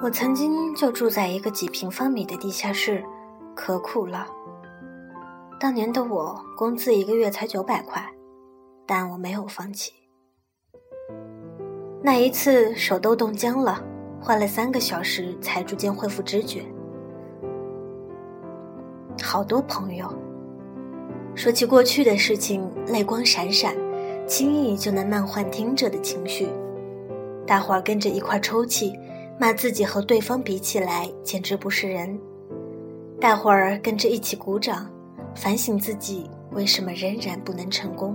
我曾经就住在一个几平方米的地下室，可苦了。当年的我工资一个月才九百块，但我没有放弃。那一次手都冻僵了，花了三个小时才逐渐恢复知觉。好多朋友说起过去的事情，泪光闪闪，轻易就能慢换听者的情绪。大伙儿跟着一块抽泣，骂自己和对方比起来简直不是人。大伙儿跟着一起鼓掌，反省自己为什么仍然不能成功。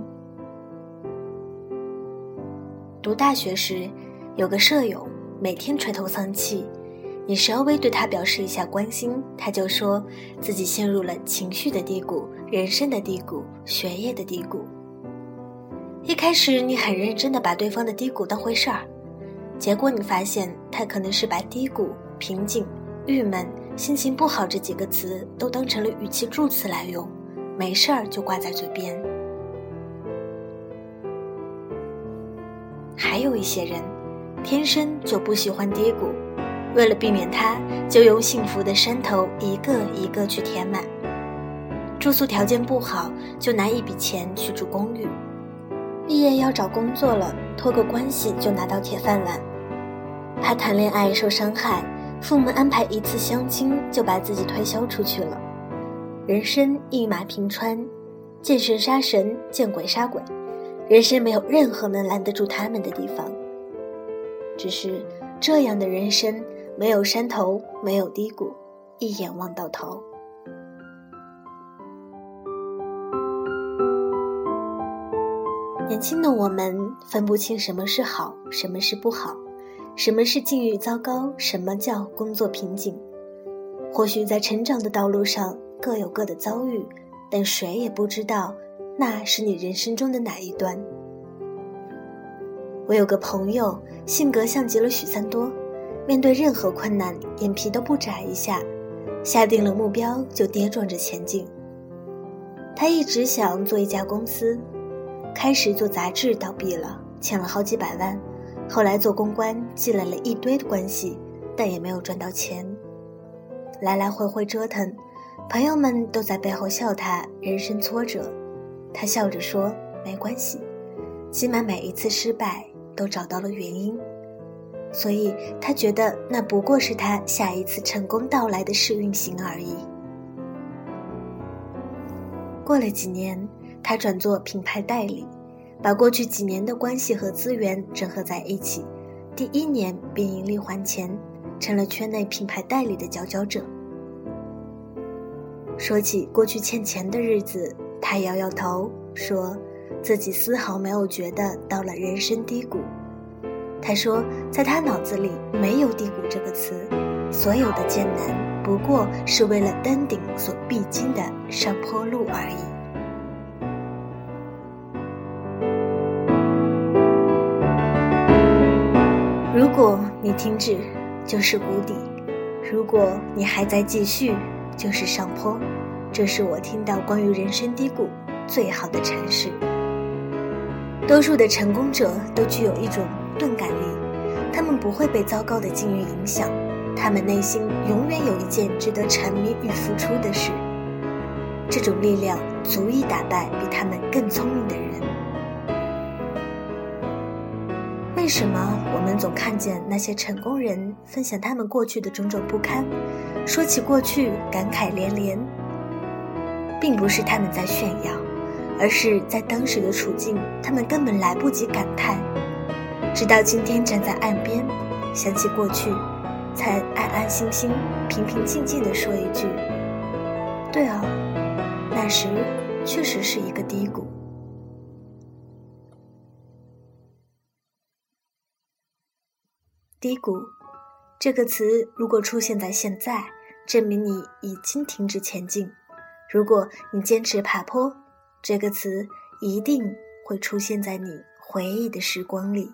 读大学时，有个舍友每天垂头丧气。你稍微对他表示一下关心，他就说自己陷入了情绪的低谷、人生的低谷、学业的低谷。一开始你很认真的把对方的低谷当回事儿，结果你发现他可能是把低谷、平静、郁闷、心情不好这几个词都当成了语气助词来用，没事儿就挂在嘴边。还有一些人，天生就不喜欢低谷。为了避免它，就用幸福的山头一个一个去填满。住宿条件不好，就拿一笔钱去住公寓。毕业要找工作了，托个关系就拿到铁饭碗。怕谈恋爱受伤害，父母安排一次相亲就把自己推销出去了。人生一马平川，见神杀神，见鬼杀鬼，人生没有任何能拦得住他们的地方。只是这样的人生。没有山头，没有低谷，一眼望到头。年轻的我们分不清什么是好，什么是不好，什么是境遇糟糕，什么叫工作瓶颈。或许在成长的道路上各有各的遭遇，但谁也不知道那是你人生中的哪一端。我有个朋友，性格像极了许三多。面对任何困难，眼皮都不眨一下，下定了目标就跌撞着前进。他一直想做一家公司，开始做杂志倒闭了，欠了好几百万，后来做公关积累了一堆的关系，但也没有赚到钱。来来回回折腾，朋友们都在背后笑他人生挫折，他笑着说没关系，起码每一次失败都找到了原因。所以他觉得那不过是他下一次成功到来的试运行而已。过了几年，他转做品牌代理，把过去几年的关系和资源整合在一起，第一年便盈利还钱，成了圈内品牌代理的佼佼者。说起过去欠钱的日子，他摇摇头，说自己丝毫没有觉得到了人生低谷。他说，在他脑子里没有“低谷”这个词，所有的艰难不过是为了登顶所必经的上坡路而已。如果你停止，就是谷底；如果你还在继续，就是上坡。这是我听到关于人生低谷最好的阐释。多数的成功者都具有一种。钝感力，他们不会被糟糕的境遇影响，他们内心永远有一件值得沉迷与付出的事。这种力量足以打败比他们更聪明的人。为什么我们总看见那些成功人分享他们过去的种种不堪，说起过去感慨连连？并不是他们在炫耀，而是在当时的处境，他们根本来不及感叹。直到今天站在岸边，想起过去，才安安心心、平平静静地说一句：“对啊，那时确实是一个低谷。”低谷这个词如果出现在现在，证明你已经停止前进；如果你坚持爬坡，这个词一定会出现在你回忆的时光里。